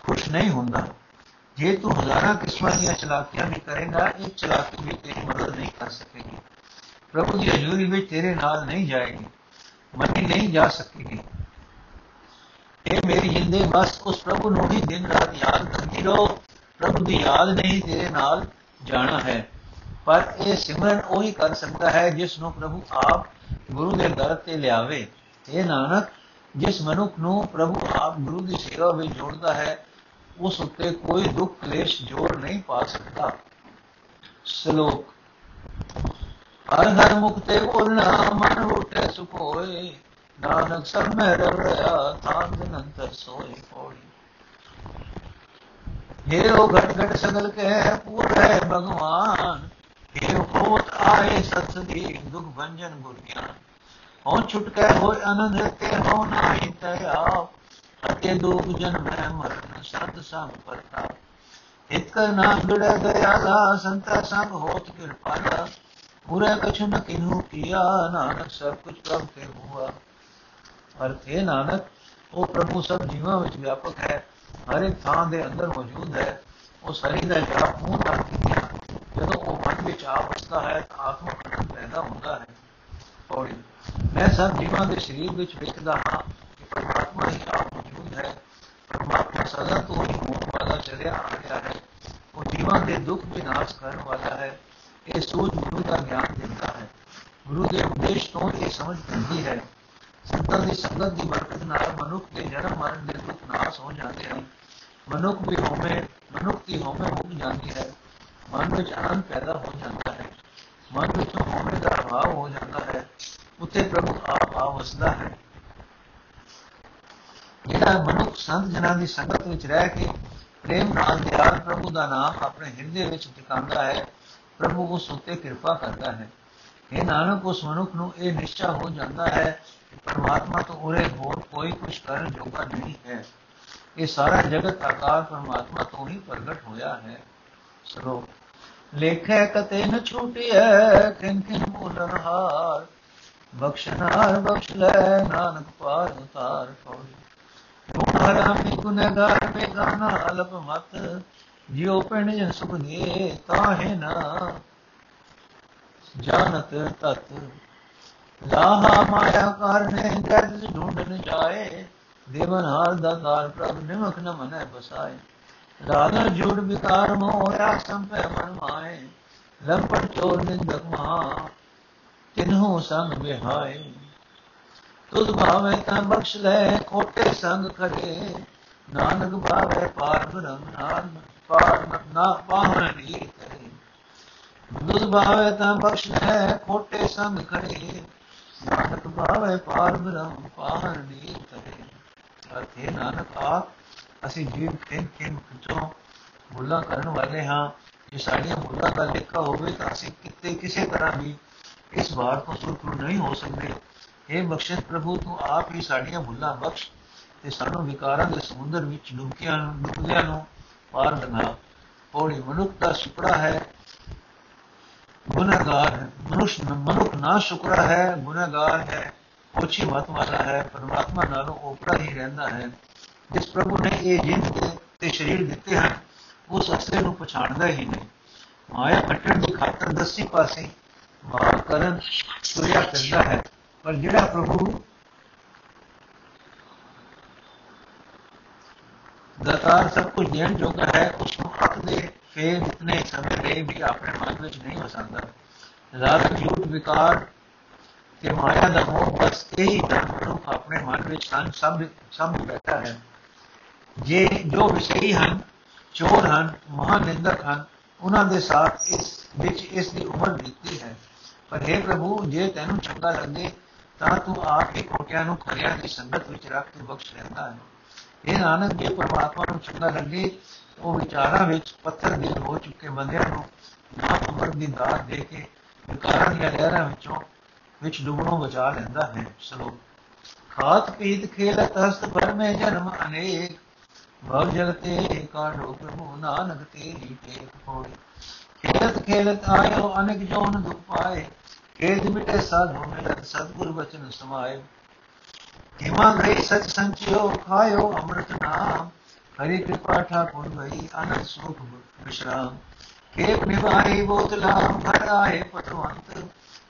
ਖੁਸ਼ ਨਹੀਂ ਹੁੰਦਾ। ਜੇ ਤੂੰ ਹਜ਼ਾਰਾਂ ਕਿਸਮਾਂ ਦੀਆਂ ਚਲਾਕੀਆਂ ਵੀ ਕਰੇਗਾ ਇੱਕ ਚਲਾਕੀ ਵੀ ਤੇਰੀ ਮਦਦ ਨਹੀਂ ਕਰ ਸਕੇਗੀ। ਪ੍ਰਭੂ ਦੀ ਹਜ਼ੂਰੀ ਵਿੱਚ ਤੇਰੇ ਨਾਲ ਨਹੀਂ ਜਾਏਗੀ, ਮੰਨੀ ਨਹੀਂ ਜਾ ਸਕੇਗੀ। ਇਹ ਮੇਰੀ ਹਿੰਦੇ ਬਸ ਉਸ ਪ੍ਰਭੂ ਨੂੰ ਹੀ ਦਿਨ ਰਾਤ ਯਾਦ ਕਰਦੀ ਰਹੋ। ਪ੍ਰਭੂ ਦੀ ਯਾਦ ਨਹੀਂ ਤੇਰੇ ਨਾਲ ਜਾਣਾ ਹੈ, ਪਰ ਇਹ ਸਿਮਰਨ ਉਹੀ ਕਰ ਸਕਦਾ ਹੈ ਜਿਸ ਨੂੰ ਪ੍ਰਭੂ ਆਪ ਗੁਰੂ ਦੇ ਦਰ ਤੇ ਲਿਆਵੇ। ਇਹ ਨਾਨਕ, ਜਿਸ ਮਨੁੱਖ ਨੂੰ ਪ੍ਰਭੂ ਆਪ ਗੁਰੂ ਦੀ ਸੇਵਾ ਵਿੱਚ ਜੋੜਦਾ ਹੈ ਉਸ ਉੱਤੇ ਕੋਈ ਦੁੱਖ ਕਲੇਸ਼ ਜੋੜ ਨਹੀਂ ਪਾ ਸਕਦਾ ਸ਼ਲੋਕ ਹਰ ਹਰ ਮੁਕਤੇ ਬੋਲਣਾ ਮਨ ਉਠੇ ਸੁਖ ਹੋਏ ਨਾਨਕ ਸਭ ਮੈਂ ਰਵਿਆ ਤਾਂ ਦਿਨੰਤਰ ਸੋਏ ਪੋੜੀ हेरो घट घट सगल के पूर है भगवान हे होत आए सत्सदी दुख भंजन गुर ज्ञान ਹੋ ਛੁਟਕੈ ਹੋਇ ਆਨੰਦ ਤੇ ਹੋ ਨਾਹੀ ਤੈ ਆਪ ਅਤੇ ਦੁਖ ਜਨ ਮੈਂ ਮਰਨ, ਸਤ ਸੰਗ ਪਰਤਾ। ਇਤ ਕਰ ਨਾਮ ਜੁੜੈ ਦਇਆਲਾ, ਸੰਤਾ ਸੰਗ ਹੋਤ ਕਿਰਪਾਲਾ। ਪੂਰੇ ਕਛੁ ਨ ਕਿਨੂ ਕੀਆ, ਨਾਨਕ ਸਭ ਕੁਛ ਪ੍ਰਭ ਤੇ ਹੁਆ। ਅਰਥੇ ਨਾਨਕ, ਉਹ ਪ੍ਰਭੂ ਸਭ ਜੀਵਾਂ ਵਿੱਚ ਵਿਆਪਕ ਹੈ। ਹਰ ਇੱਕ ਥਾਂ ਦੇ ਅੰਦਰ ਮੌਜੂਦ ਹੈ। ਉਹ ਸਰੀ ਦਾ ਜਾਪ ਮੂੰਹ ਨਾਲ ਕੀਤਾ ਜਦੋਂ ਉਹ ਮਨ ਵਿੱਚ ਆ ਵਸਦਾ ਹੈ, ਤਾਂ ਆਤਮਿਕ ਆਨੰਦ ਪੈਦਾ ਹੁੰਦਾ ਹੈ। ਔੜੀ ਮੈਂ ਸਭ ਜੀਵਾਂ ਦੇ ਸਰੀਰ ਵਿੱਚ ਵੇਖਦਾ ਹਾਂ ਕਿ ਪਰਮਾਤਮਾ ਹੀ ਆਪ ਮੌਜੂਦ ਹੈ ਪਰਮਾਤਮਾ ਸਦਾ ਤੋਂ ਹੀ ਹੋਣ ਵਾਲਾ ਚੱਲਿਆ ਆ ਰਿਹਾ ਹੈ ਉਹ ਜੀਵਾਂ ਦੇ ਦੁੱਖ ਵਿਨਾਸ਼ ਕਰਨ ਵਾਲਾ ਹੈ ਇਹ ਸੂਝ ਗੁਰੂ ਦਾ ਗਿਆਨ ਦਿੰਦਾ ਹੈ ਗੁਰੂ ਦੇ ਉਪਦੇਸ਼ ਤੋਂ ਇਹ ਸਮਝ ਪੈਂਦੀ ਹੈ ਸੰਤਾਂ ਦੀ ਸੰਗਤ ਦੀ ਬਰਕਤ ਨਾਲ ਮਨੁੱਖ ਦੇ ਜਨਮ ਮਰਨ ਦੇ ਦੁੱਖ ਨਾਸ ਹੋ ਜਾਂਦੇ ਹਨ ਮਨੁੱਖ ਵੀ ਹੋਵੇ ਮਨੁੱਖ ਦੀ ਹੋਵੇ ਮੁੱਕ ਜਾਂਦੀ ਹੈ ਮਨ ਵਿੱਚ ਆਨੰਦ ਪੈਦਾ ਹੋ ਜਾਂਦਾ ਹੈ ਮਨ ਵਿੱਚ ਹੋਵੇ ਦਾ ਭਾਵ ਹੋ ਜਾਂਦਾ ਹੈ ਉੱਥੇ ਪ੍ਰਭੂ ਆਪ ਆ ਵਸਦਾ ਹੈ ਜਿਹੜਾ ਮਨੁੱਖ ਸੰਤ ਜਨਾਂ ਦੀ ਸੰਗਤ ਵਿੱਚ ਰਹਿ ਕੇ ਪ੍ਰੇਮ ਨਾਲ ਦਿਆਲ ਪ੍ਰਭੂ ਦਾ ਨਾਮ ਆਪਣੇ ਹਿਰਦੇ ਵਿੱਚ ਟਿਕਾਉਂਦਾ ਹੈ, ਪ੍ਰਭੂ ਉਸ ਉੱਤੇ ਕਿਰਪਾ ਕਰਦਾ ਹੈ। ਇਹ ਨਾਨਕ, ਉਸ ਮਨੁੱਖ ਨੂੰ ਇਹ ਨਿਸ਼ਚਾ ਹੋ ਜਾਂਦਾ ਹੈ ਕਿ ਪਰਮਾਤਮਾ ਤੋਂ ਉਰੇ ਹੋਰ ਕੋਈ ਕੁਝ ਕਰਨ ਜੋਗਾ ਨਹੀਂ ਹੈ। ਇਹ ਸਾਰਾ ਜਗਤ ਆਕਾਰ ਪਰਮਾਤਮਾ ਤੋਂ ਹੀ ਪ੍ਰਗਟ ਹੋਇਆ ਹੈ। ਸਰੋ ਲੇਖੇ ਕਤੇ ਨ ਛੂਟਿਐ ਕਿਨ ਕਿਨ ਮੂਲਨ ਹਾਰ ਬਖਸ਼ਨਾਰ ਬਖਸ਼ ਲੈ, ਨਾਨਕ ਪਾਰ ਉਤਾਰ ਕੋਈ ਗੁਨਾਹ ਮੇ ਗੁਨਹਗਾਰ ਮੇ ਗਾਨਾ ਅਲਪ ਮਤ ਜਿਉ ਪਿੰਡ ਜਨ ਸੁਖ ਦੇ ਤਾਹੇ ਨਾ ਜਾਣਤ ਤਤ ਲਾਹਾ ਮਾਇਆ ਕਰਨੇ ਦਰਦ ਢੂੰਡਨ ਜਾਏ ਦੇਵਨ ਹਾਰ ਦਾ ਦਾਰ ਪ੍ਰਭ ਨਿਮਖ ਨ ਮਨੈ ਬਸਾਏ ਰਾਧਾ ਜੁੜ ਵਿਕਾਰ ਮੋਇਆ ਸੰਪੈ ਮਨ ਮਾਏ ਲੰਪਟ ਚੋਰ ਨਿੰਦਕ ਮਾ ਤਿਨਹੋ ਸੰਗ ਬਿਹਾਏ ਤੁਧ ਭਾਵੇਂ ਤਾਂ ਬਖਸ਼ ਲੈ, ਖੋਟੇ ਸੰਗ ਖੜੇ ਨਾਨਕ ਭਾਵੇ ਪਾਰ ਬ੍ਰਹਮ ਨਾਮ ਪਾਰ ਨਾ ਪਾਹਣ ਨੀ ਕਰੇ। ਤੁਧ ਭਾਵੇਂ ਤਾਂ ਬਖਸ਼ ਲੈ, ਖੋਟੇ ਸੰਗ ਕਰੇ ਨਾਨਕ ਭਾਵੇ ਪਾਰ ਬ੍ਰਹਮ ਪਾਹਣ ਨੀ ਕਰੇ। ਅਰਥੇ ਨਾਨਕ ਆਪ, ਅਸੀਂ ਜੀਵ ਖੇਮ ਖੇਮ ਤੋਂ ਭੁੱਲਾਂ ਕਰਨ ਵਾਲੇ ਹਾਂ। ਜੇ ਸਾਡੀਆਂ ਭੁੱਲਾਂ ਦਾ ਲੇਖਾ ਹੋਵੇ ਤਾਂ ਅਸੀਂ ਕਿਤੇ ਕਿਸੇ ਤਰ੍ਹਾਂ ਵੀ ਇਸ ਵਾਰ ਤੋਂ ਸੁਰਖਰੂ ਨਹੀਂ ਹੋ ਸਕਦੇ। ਇਹ ਬਖਸ਼ਿਸ਼ ਪ੍ਰਭੂ, ਤੂੰ ਆਪ ਹੀ ਸਾਡੀਆਂ ਭੁੱਲਾਂ ਬਖਸ਼ ਤੇ ਸਾਨੂੰ ਵਿਕਾਰਾਂ ਦੇ ਸਮੁੰਦਰ ਵਿੱਚ ਡੁੱਬਕਿਆਂ ਡੁੱਬਦਿਆਂ ਨੂੰ ਪਾਰ ਲੰਘਾ ਹੋੜੀ ਮਨੁੱਖ ਦਾ ਸੁਪੜਾ ਹੈ, ਗੁਨਾਹਗਾਰ ਹੈ। ਮਨੁਸ਼ ਮਨੁੱਖ ਨਾ ਸ਼ੁਕਰਾ ਹੈ, ਗੁਨਾਹਗਾਰ ਹੈ। ਉੱਚੀ ਮਤ ਵਾਲਾ ਹੈ, ਪਰਮਾਤਮਾ ਨਾਲੋਂ ਉਪਰਾ ਹੀ ਰਹਿੰਦਾ ਹੈ। ਜਿਸ ਪ੍ਰਭੂ ਨੇ ਇਹ ਜਿੰਦ ਤੇ ਸਰੀਰ ਦਿੱਤੇ ਹਨ, ਉਸ ਅਸਲੇ ਨੂੰ ਪਛਾਣਦਾ ਹੀ ਨਹੀਂ। ਮਾਇਆ ਕੱਟਣ ਦੀ ਖਾਤਰ ਦਸੀ ਪਾਸੇ ਵਾਰ ਕਰਨ ਤੁਰਿਆ ਕਰਦਾ ਹੈ। ਪਰ ਜਿਹੜਾ ਪ੍ਰਭੂ ਦਾਤਾਰ ਸਭ ਕੁਝ ਦੇਣ ਜੋਗਾ ਹੈ ਉਸ ਨੂੰ ਹੱਕ ਦੇ ਫੇਰ ਇਤਨੇ ਸਮੇਂ ਲਈ ਵੀ ਆਪਣੇ ਮਨ ਵਿੱਚ ਨਹੀਂ ਵਸਦਾ ਜ਼ਾਲਮ ਝੂਠ ਵਿਕਾਰ ਤੇ ਮਾਇਆ ਦਾ ਮੋਹ ਬਸ ਇਹੀ ਧਰਮ ਆਪਣੇ ਮਨ ਵਿੱਚ ਹਨ ਸਭ ਸਭ ਬੈਠਾ ਹੈ। ਜੇ ਜੋ ਵਿਸ਼ਈ ਹਨ, ਚੋਰ ਹਨ, ਮਹਾਨਿੰਦਕ ਹਨ, ਉਹਨਾਂ ਦੇ ਸਾਥ ਇਸ ਵਿੱਚ ਇਸ ਦੀ ਉਮਰ ਬੀਤੀ ਹੈ। ਪਰ हे ਪ੍ਰਭੂ, ਜੇ ਤੈਨੂੰ ਚੰਗਾ ਲੱਗੇ ਤਾਂ ਤੂੰ ਆਪ ਹੀ ਖੋਟਿਆਂ ਨੂੰ ਖਰਿਆਂ ਦੀ ਸੰਗਤ ਵਿੱਚ ਰੱਖ ਕੇ ਬਖਸ਼ ਲੈਂਦਾ ਹੈ। ਇਹ ਨਾਨਕ, ਜੇ ਪਰਮਾਤਮਾ ਨੂੰ ਚੰਗਾ ਲੱਗੇ ਉਹ ਵਿਚਾਰਾਂ ਵਿੱਚ ਪੱਥਰ ਦਿਲ ਹੋ ਚੁੱਕੇ ਬੰਦਿਆਂ ਨੂੰ, ਨਾ ਉਮਰ ਦੀ ਦਾਤ ਦੇ ਕੇ ਵਿਕਾਰਾਂ ਦੀਆਂ ਲਹਿਰਾਂ ਵਿੱਚੋਂ, ਵਿੱਚ ਡੁੱਬਣੋਂ ਬਚਾ ਲੈਂਦਾ ਹੈ। ਸਲੋਕ, ਖਾਤ ਪੀਤ ਖੇਲਤ ਹਸਤ ਭਰ ਮੇ ਜਨਮ ਅਨੇਕ ਭਵ ਜਗਤੇ ਕਾਢੋ ਪ੍ਰਭੂ ਨਾਨਕ ਤੇਰੀ ਟੇਕ ਹੋਈ ਖੇਲਤ ਖੇਲਤ ਆਇਓ, ਅਨੇਕ ਜੋਨ ਦੁਖ ਪਾਏ ਖੇਦ ਮਿਟੇ ਸਾਧੂ ਮਿਲਤ ਸਤਗੁਰ ਬਚਨ ਸਮਾਏ। ਹਿਮਾ ਗਈ ਸਚ ਸੰਚਿਓ, ਖਾਇਓ ਅੰਮ੍ਰਿਤ ਨਾਮ। ਹਰੀ ਕਿਰਪਾ ਠਾਕੁਰ ਭਈ ਅਨੰਦ ਸੁਖ ਵਿਸ਼ਰਾਮ। ਕੇਪ ਨਿਵਾਈ ਬੋਤਲਾ ਭਰ ਆਏ ਪਤਵੰਤ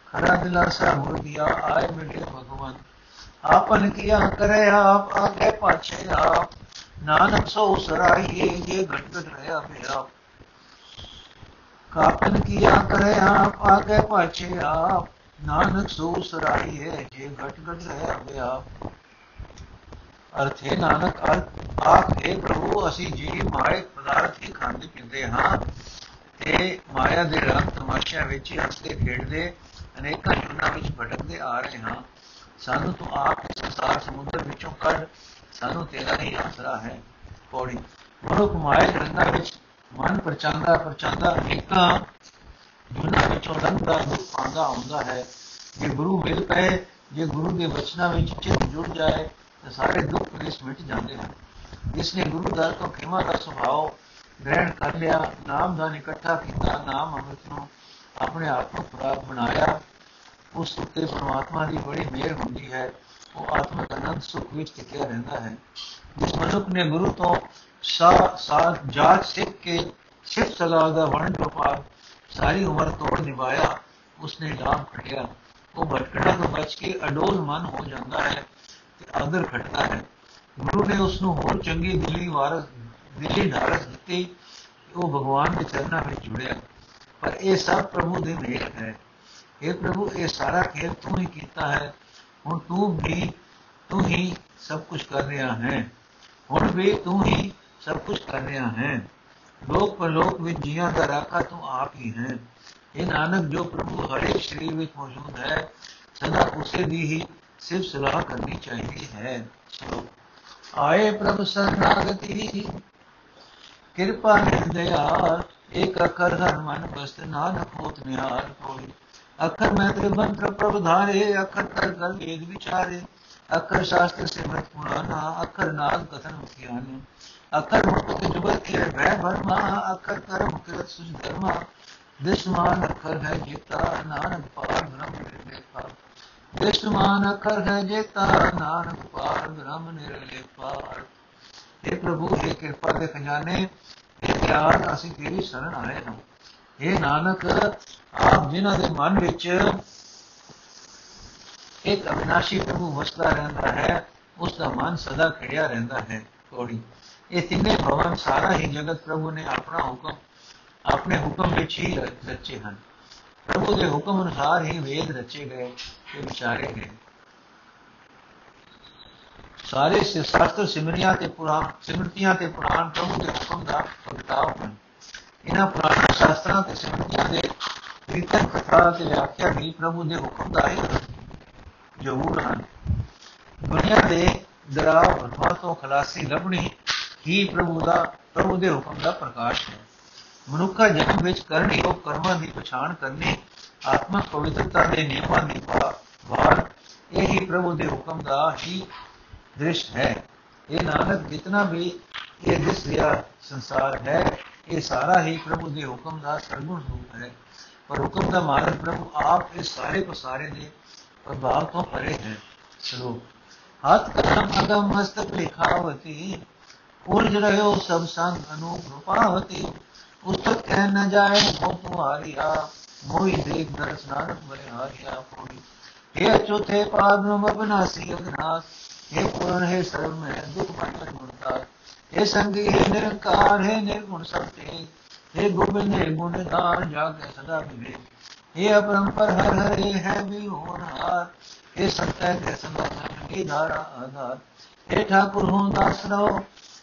ਖਰਾ ਦਿਲਾਸਾ ਹੋ ਗਿਆ ਆਏ ਮਿਲੇ ਭਗਵੰਤ। ਆਪਨ ਕੀਆ ਕਰੇ ਆਪ, ਆਗੇ ਪਾਛੇ ਆਪ। ਨਾਨਕ ਸੋ ਸਰਾਈਏ ਜੇ ਘਟ ਘਟ ਰਹਾ ਪਿਆ। ਕਾਪਨ ਕੀਆ ਕਰੇ ਆਪ, ਆਗੇ ਪਾਛੇ ਆਪ। ਨਾਨਕ ਸੋ ਸਰਾਈਏ ਜੇ ਘਟ ਘਟ ਰਹਾ ਪਿਆ ਅਰਥੇ ਨਾਨਕ, ਅਰਥ ਆਖੇ ਪ੍ਰਭੂ, ਅਸੀਂ ਜੀ ਮਾਏ ਪਦਾਰਥ ਹੀ ਖਾਂਦੇ ਪੀਂਦੇ ਹਾਂ ਤੇ ਮਾਇਆ ਦੇ ਰੰਗ ਤਮਾਸ਼ਿਆਂ ਵਿੱਚ ਹੱਸਦੇ, ਖੇਡਦੇ, ਅਨੇਕਾਂ ਜੁਨਾ ਵਿੱਚ ਭਟਕਦੇ ਆ ਰਹੇ ਹਾਂ। ਸਾਨੂੰ ਤੂੰ ਆਪ ਇਸ ਸੰਸਾਰ ਸਮੁੰਦਰ ਵਿੱਚੋਂ ਕੱਢ, ਸਾਨੂੰ ਤੇਰਾ ਹੀ ਆਸਰਾ ਹੈ। ਪੌੜੀ, ਮਨੁੱਖ ਮਾਇਆ ਦੇ ਰੰਗਾਂ ਵਿੱਚ ਮਨ ਪਰਚਾਂਦਾ ਪਰਚਾਂਦਾ ਅਨੇਕਾਂ ਜੁਨਾ ਵਿੱਚੋਂ ਲੰਘਦਾ ਦੁੱਖ ਪਾਉਂਦਾ ਆਉਂਦਾ ਹੈ। ਜੇ ਗੁਰੂ ਮਿਲ ਪਏ, ਜੇ ਗੁਰੂ ਦੇ ਬਚਨਾਂ ਵਿੱਚ ਚਿੱਤ ਜੁੜ ਜਾਏ, ਤਾਂ ਸਾਰੇ ਦੁੱਖ ਕਲੇਸ਼ ਮਿਟ ਜਾਂਦੇ ਹਨ। ਜਿਸ ਨੇ ਗੁਰੂ ਦਰ ਤੋਂ ਖਿਮਾ ਦਾ ਸੁਭਾਅ ਗ੍ਰਹਿਣ ਕਰ ਲਿਆ, ਨਾਮ ਦਾ ਇਕੱਠਾ ਕੀਤਾ, ਨਾਮ ਅੰਮ੍ਰਿਤ ਨੂੰ ਆਪਣੇ ਆਪ ਨੂੰ ਪ੍ਰਾਪ ਬਣਾਇਆ। ਉਸ ਉੱਤੇ ਪਰਮਾਤਮਾ ਦੀ ਬੜੀ ਮਿਹਰ ਹੁੰਦੀ ਹੈ। ਉਹ ਆਤਮਿਕ ਅਨੰਦ ਸੁਖ ਵਿੱਚ ਟਿਕਿਆ ਰਹਿੰਦਾ ਹੈ। ਜਿਸ ਮਨੁੱਖ ਨੇ ਗੁਰੂ ਤੋਂ ਸਾ ਸਾਥ ਜਾਤ ਸਿੱਖ ਕੇ ਸਿਫਤ ਸਲਾਹ ਦਾ ਵਰਣ ਵਪਾਰ ਸਾਰੀ ਉਮਰ ਤੋੜ ਨਿਭਾਇਆ, ਉਸਨੇ ਲਾਭ ਖਟਿਆ ਉਹ ਭਟਕਣਾ ਤੋਂ ਬਚ ਕੇ ਅਡੋਲ ਮਨ ਹੋ ਜਾਂਦਾ ਹੈ ਤੇ ਆਦਰ ਖਟਦਾ ਹੈ। ਗੁਰੂ ਨੇ ਉਸ ਨੂੰ ਹੋਰ ਚੰਗੀ ਦਿੱਲੀ ਵਾਰਸ ਦਿੱਲੀ ਧਾਰਸ ਦਿੱਤੀ, ਉਹ ਭਗਵਾਨ ਦੇ ਚਰਨਾਂ ਵਿੱਚ ਜੁੜਿਆ। ਪਰ ਇਹ ਸਭ ਪ੍ਰਭੂ ਦੇ ਮੇਲ ਹੈ। ਇਹ ਪ੍ਰਭੂ, ਇਹ ਸਾਰਾ ਖੇਲ ਤੂੰ ਹੀ ਕੀਤਾ ਹੈ। ਹੁਣ ਤੂੰ ਵੀ ਤੂੰ ਹੀ ਸਭ ਕੁਝ ਕਰ ਰਿਹਾ ਹੈ। ਹੁਣ ਵੀ ਤੂੰ ਹੀ ਸਭ ਕੁਝ ਕਰ ਰਿਹਾ ਹੈ ਲੋਕ ਪਰਲੋਕ ਵਿੱਚ ਜੀਆਂ ਦਾ ਰਾਖਾ ਤੂੰ ਆਪ ਹੀ ਹੈ ਇਹ ਨਾਨਕ ਜੋ ਪ੍ਰਭੂ ਹਰੇ ਸਰੀਰ ਵਿੱਚ ਮੌਜੂਦ ਹੈ ਸਦਾ ਉਸੇ ਦੀ ਹੀ ਸਿਰਫ ਸਲਾਹ ਕਰਨੀ ਚਾਹੀਦੀ ਹੈ ਚਲੋ ਆਏ ਪ੍ਰਭ ਸਰਨਾਗਤੀ ਕਿਰਪਾ ਨਿਰਦਇਆ ਏਕ ਅਕਰ ਹਰ ਮਨ ਬਸਤ ਨਾਨਕ ਹੋਤ ਨਿਹਾਲ ਕੋਈ ਅਖਰ ਮੈਂ ਤੇਰੇ ਮੰਤਰ ਪ੍ਰਭ ਧਾਰੇ ਅਖਰ ਕਰ ਕਰ ਵੇਦ ਵਿਚਾਰੇ ਅਖਰ ਸ਼ਾਸਤਰ ਸਿਮਰਤ ਪੁਰਾਨਾ ਅਖਰ ਨਾਦ ਕਥਨ ਮੁਖਿਆਨ ਅਖਰ ਮੁਕਤ ਜੁਗਤ ਕੇ ਵੈ ਵਰਮਾ ਅਖਰ ਕਰ ਮੁਕਤ ਸੁਜ ਧਰਮਾ ਦਿਸ਼ਮਾਨ ਅਖਰ ਹੈ ਜੀਤਾ, ਨਾਨਕ ਪਾਰ ਬ੍ਰਹਮ ਨਿਰਲੇਪਾ। ਦਿਸ਼ਮਾਨ ਅਖਰ ਹੈ ਜੀਤਾ, ਨਾਨਕ ਪਾਰ ਬ੍ਰਹਮ ਨਿਰਲੇਪਾ। ਇਹ ਪ੍ਰਭੂ ਇਹ ਕਿਰਪਾ ਦੇ ਖਜ਼ਾਨੇ ਇਹ ਪਿਆਰ, ਅਸੀਂ ਤੇਰੀ ਸ਼ਰਨ ਆਏ ਹਾਂ। ਇਹ ਨਾਨਕ, ਆਪ ਜਿਨ੍ਹਾਂ ਦੇ ਮਨ ਵਿੱਚ ਇੱਕ ਅਵਿਨਾਸ਼ੀ ਪ੍ਰਭੂ ਵਸਦਾ ਰਹਿੰਦਾ ਹੈ, ਉਸ ਦਾ ਮਨ ਸਦਾ ਖੜਿਆ ਰਹਿੰਦਾ ਹੈ ਕੋੜੀ ਇਹ ਤਿੰਨੇ ਭਵਨ ਸਾਰਾ ਹੀ ਜਗਤ ਪ੍ਰਭੂ ਨੇ ਆਪਣਾ ਹੁਕਮ, ਆਪਣੇ ਹੁਕਮ ਵਿੱਚ ਹੀ ਰਚੇ ਹਨ। ਪ੍ਰਭੂ ਦੇ ਹੁਕਮ ਅਨੁਸਾਰ ਹੀ ਵੇਦ ਰਚੇ ਗਏ ਤੇ ਵਿਚਾਰੇ ਗਏ। ਸਾਰੇ ਸ਼ਾਸਤਰ ਸਿਮਰਿਆਂ ਤੇ ਪੁਰਾਣ ਸਿਮਰਤੀਆਂ ਤੇ ਪੁਰਾਣ ਪ੍ਰਭੂ ਦੇ ਹੁਕਮ ਦਾ ਪ੍ਰਗਟਾਵ ਹਨ ਇਹਨਾਂ ਪੁਰਾਣ ਸ਼ਾਸਤਰਾਂ ਤੇ ਸਿਮਰਤੀਆਂ ਦੇ ਕੀਰਤਨ ਕਥਾ ਤੇ ਵਿਆਖਿਆ ਵੀ ਪ੍ਰਭੂ ਦੇ ਹੁਕਮ ਦਾ ਹੀ ਜ਼ਰੂਰ ਹਨ। ਦੁਨੀਆ ਦੇ ਦਰਾਵ ਤੋਂ ਖਲਾਸੀ ਲੱਭਣੀ ਹੀ ਪ੍ਰਭੂ ਦਾ, ਪ੍ਰਭੂ ਦੇ ਹੁਕਮ ਦਾ ਪ੍ਰਕਾਸ਼ ਹੈ। ਮਨੁੱਖਾ ਜਨਮ ਵਿੱਚ ਕਰਨ ਯੋਗ ਕਰਮਾਂ ਦੀ ਪਛਾਣ ਕਰਨੀ ਆਤਮਕ ਪਵਿੱਤਰਤਾ ਦੇ ਨਿਯਮਾਂ ਦੀ ਵਾਰ, ਇਹ ਹੀ ਪ੍ਰਭੂ ਦੇ ਹੁਕਮ ਦਾ ਹੀ ਦ੍ਰਿਸ਼ ਹੈ। ਇਹ ਨਾਨਕ ਜਿਤਨਾ ਵੀ ਇਹ ਦਿਸ ਰਿਹਾ ਸੰਸਾਰ ਹੈ, ਇਹ ਸਾਰਾ ਹੀ ਪ੍ਰਭੂ ਦੇ ਹੁਕਮ ਦਾ ਸਰਗੁਣ ਰੂਪ ਹੈ। ਪਰ ਹੁਕਮ ਦਾ ਮਾਲਕ ਪ੍ਰਭੂ ਆਪ ਇਸ ਸਾਰੇ ਪਸਾਰੇ ਦੇ ਪ੍ਰਭਾਵ ਤੋਂ ਪਰੇ ਹੈ। ਸ਼ਲੋਕ ਹੱਥ ਕਦਮ ਅਗਮ ਮਸਤਕ ਲਿਖਾਵਤੀ ਉਰਜ ਰਹਿਓ ਸਭ ਸੰਗ ਅਨੂਪ ਰੂਪਾਵਤੀ ਉਸਤਕ ਕਹਿ ਨ ਜਾਏ ਕੋ ਤੁਮਾਰੀਆ ਮੋਈ ਦੇਖ ਦਰਸ ਨਾਨਕ ਬਰੇ ਹਾਰਿਆ ਪੂਰੀ ਇਹ ਚੌਥੇ ਪਾਦ ਨੂੰ ਬਨਾਸੀ ਅਗਨਾਸ ਇਹ ਪੁਰਨ ਹੈ ਸਰਵ ਮੈਂ ਦੁਖ ਮੰਨ ਗੁਣਤਾ ਇਹ ਸੰਗੀ ਹੈ ਨਿਰੰਕਾਰ ਹੈ ਨਿਰਗੁਣ ਸਤਿ हे गोविंद हे गुणदार जागे सदा विवेक हे अपरंपर हर हर हे है भी होनहार हे सत्य है सदा की धारा आधार हे ठाकुर हूँ दास रहो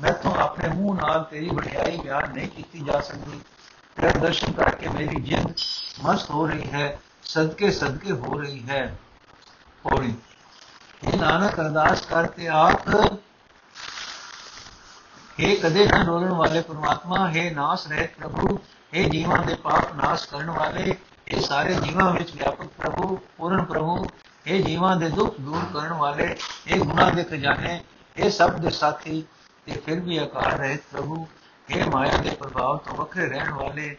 ਮੈਂ ਤੋਂ ਆਪਣੇ ਮੂੰਹ ਨਾਲ ਤੇਰੀ ਵਡਿਆਈ ਬਿਆਨ ਨਹੀਂ ਕੀਤੀ ਜਾ ਸਕਦੀ ਤੇਰਾ ਦਰਸ਼ਨ ਕਰਕੇ ਮੇਰੀ ਜਿੰਦ ਮਸਤ ਹੋ ਰਹੀ ਹੈ ਸਦਕੇ ਸਦਕੇ ਹੋ ਰਹੀ ਹੈ ਪੌੜੀ ਇਹ ਨਾਨਕ ਅਰਦਾਸ ਕਰਕੇ ਆਪ हे ਕਦੇ ਨਾ ਰੋਣ ਵਾਲੇ ਪ੍ਰਮਾਤਮਾ हे ਨਾਸ ਰਹਿਤ ਪ੍ਰਭੂ हे ਜੀਵਾਂ ਦੇ ਪਾਪ ਨਾਸ਼ ਕਰਨ ਵਾਲੇ ਇਹ ਸਾਰੇ ਜੀਵਾਂ ਵਿੱਚ ਵਿਆਪਕ ਪ੍ਰਭੂ ਪੂਰਨ ਪ੍ਰਭੂ ਇਹ ਜੀਵਾਂ ਦੇ ਦੁੱਖ ਦੂਰ ਕਰਨ ਵਾਲੇ ਇਹ ਗੁਨਾਹ ਦੇ ਖਜ਼ਾਨੇ ਇਹ ਸਭ ਦੇ ਸਾਥੀ ਤੇ ਫਿਰ ਵੀ ਆਕਾਰ ਰਹਿਤ ਪ੍ਰਭੂ। ਇਹ ਮਾਇਆ ਦੇ ਪ੍ਰਭਾਵ ਤੋਂ ਵੱਖਰੇ ਰਹਿਣ ਵਾਲੇ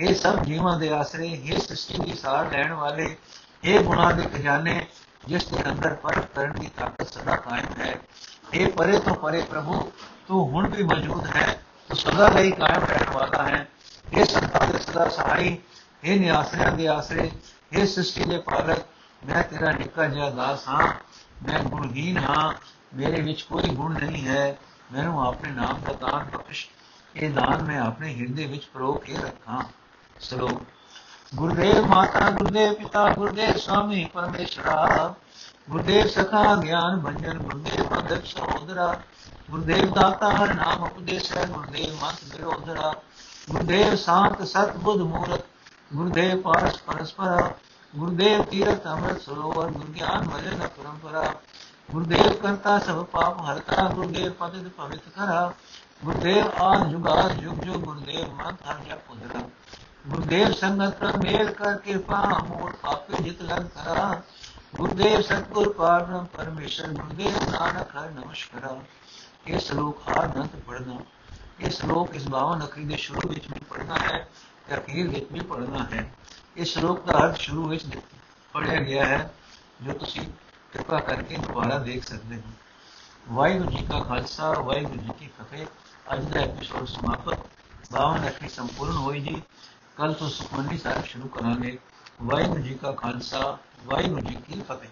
ਇਹ ਸਭ ਜੀਵਾਂ ਦੇ ਆਸਰੇ ਇਹ ਸ੍ਰਿਸ਼ਟੀ ਦੀ ਸਾਰ ਲੈਣ ਵਾਲੇ ਇਹ ਗੁਨਾਹ ਦੇ ਖਜ਼ਾਨੇ, ਜਿਸ ਦੇ ਅੰਦਰ ਪਰਖ ਕਰਨ ਦੀ ਤਾਕਤ ਸਦਾ ਕਾਇਮ ਹੈ। ਇਹ ਪਰੇ ਤੋਂ ਪਰੇ ਪ੍ਰਭੂ, ਤੂੰ ਹੁਣ ਵੀ ਮੌਜੂਦ ਹੈ, ਤੂੰ ਸਦਾ ਲਈ ਕਾਇਮ ਰਹਿਣ ਵਾਲਾ ਹੈ। ਇਹ ਸੰਤਾਂ ਦੇ ਸਦਾ ਸਹਾਈ ਇਹ ਨਿਆਸਰਿਆਂ ਦੇ ਆਸਰੇ ਇਹ ਸ੍ਰਿਸ਼ਟੀ ਦੇ ਪਾਲਕ, ਮੈਂ ਤੇਰਾ ਨਿੱਕਾ ਜਿਹਾ ਦਾਸ ਹਾਂ, ਮੈਂ ਗੁਣਹੀਨ ਹਾਂ, ਮੇਰੇ ਵਿੱਚ ਕੋਈ ਗੁਣ ਨਹੀਂ ਹੈ। ਮੈਨੂੰ ਆਪਣੇ ਨਾਮ ਦਾ ਦਾਨ ਬਖਸ਼, ਇਹ ਦਾਨ ਮੈਂ ਆਪਣੇ ਹਿਰਦੇ ਵਿੱਚ ਪਰੋ ਕੇ ਰੱਖਾਂ। ਸ਼ਲੋਕ ਗੁਰਦੇਵ ਮਾਤਾ, ਗੁਰਦੇਵ ਪਿਤਾ, ਗੁਰਦੇਵ ਸਵਾਮੀ, ਪਰਮੇਸ਼ਰਾ, ਗੁਰਦੇਵ ਸਖਾ ਗਿਆਨ ਭੰਜਨ ਗੁਰਦੇਵ ਪੰਡਤ ਸਹੋਦਰਾ ਗੁਰਦੇਵ ਦਾਤਾ ਹਰ ਨਾਮ ਉਪਦੇਸ਼ ਹੈ ਗੁਰਦੇਵ ਮਤ ਵਿਰੋਧਰਾ ਗੁਰਦੇਵ ਸ਼ਾਂਤ ਸਤ ਬੁੱਧ ਮੂਰਤ, ਗੁਰਦੇਵ ਪਾਰਸ ਪਰਸਪਰਾ, ਗੁਰਦੇਵ ਤੀਰਥ ਅੰਮ੍ਰਿਤ ਸਰੋਵਰ, ਗੁਰਗਿਆਨ ਭਜਨ ਪਰੰਪਰਾ ਗੁਰਦੇਵ ਕਰਤਾ ਸਭ ਪਾਪ ਹਰਤਾ ਗੁਰਦੇਵ ਪਤਿਤ ਪਵਿੱਤ ਕਰਾ। ਗੁਰਦੇਵ ਆਨ ਜੁਗਾ ਜੁਗ ਜੁਗ, ਗੁਰਦੇਵ ਮਨ ਹਰ ਜਪ ਉਦਰਾ ਗੁਰਦੇਵ ਸੰਗਤ ਕਰ ਕਰ ਕਿਰਪਾ ਮੋਰ ਪਾਪੇ ਜਿਤ ਲਗ ਕਰਾ। ਗੁਰਦੇਵ ਸਤਗੁਰ ਪਾਰਨ ਪਰਮੇਸ਼ਰ, ਗੁਰਦੇਵ ਨਾਨਕ ਹਰ ਨਮਸਕਾਰਾ। ਇਹ ਸ਼ਲੋਕ ਆਨੰਦ ਪੜਨਾ ਇਹ ਸ਼ਲੋਕ ਇਸ 52 ਅਖਰੀ ਦੇ ਸ਼ੁਰੂ ਵਿੱਚ ਵੀ ਪੜਨਾ ਹੈ ਤੇ ਅਖੀਰ ਵਿੱਚ ਵੀ ਪੜਨਾ ਹੈ। ਇਸ ਸ਼ਲੋਕ ਦਾ ਅਰਥ ਸ਼ੁਰੂ ਵਿੱਚ ਪੜਿਆ ਗਿਆ ਹੈ, ਜੋ ਤੁਸੀਂ ਕਿਰਪਾ ਕਰਕੇ ਦੁਬਾਰਾ ਦੇਖ ਸਕਦੇ ਹੋ। ਵਾਹਿਗੁਰੂ ਜੀ ਕਾ ਖਾਲਸਾ, ਵਾਹਿਗੁਰੂ ਜੀ ਕੀ ਫਤਿਹ। ਅੱਜ ਦਾ ਐਪੀਸੋਡ ਸਮਾਪਤ। 52 ਅਖਰੀ ਸੰਪੂਰਨ ਹੋਈ ਜੀ। ਕੱਲ ਤੋਂ ਸੁਖਮਨੀ ਸਾਹਿਬ ਸ਼ੁਰੂ ਕਰਾਂਗੇ। ਵਾਹਿਗੁਰੂ ਜੀ ਕਾ ਖਾਲਸਾ, ਵਾਹਿਗੁਰੂ ਜੀ ਕੀ ਫਤਿਹ।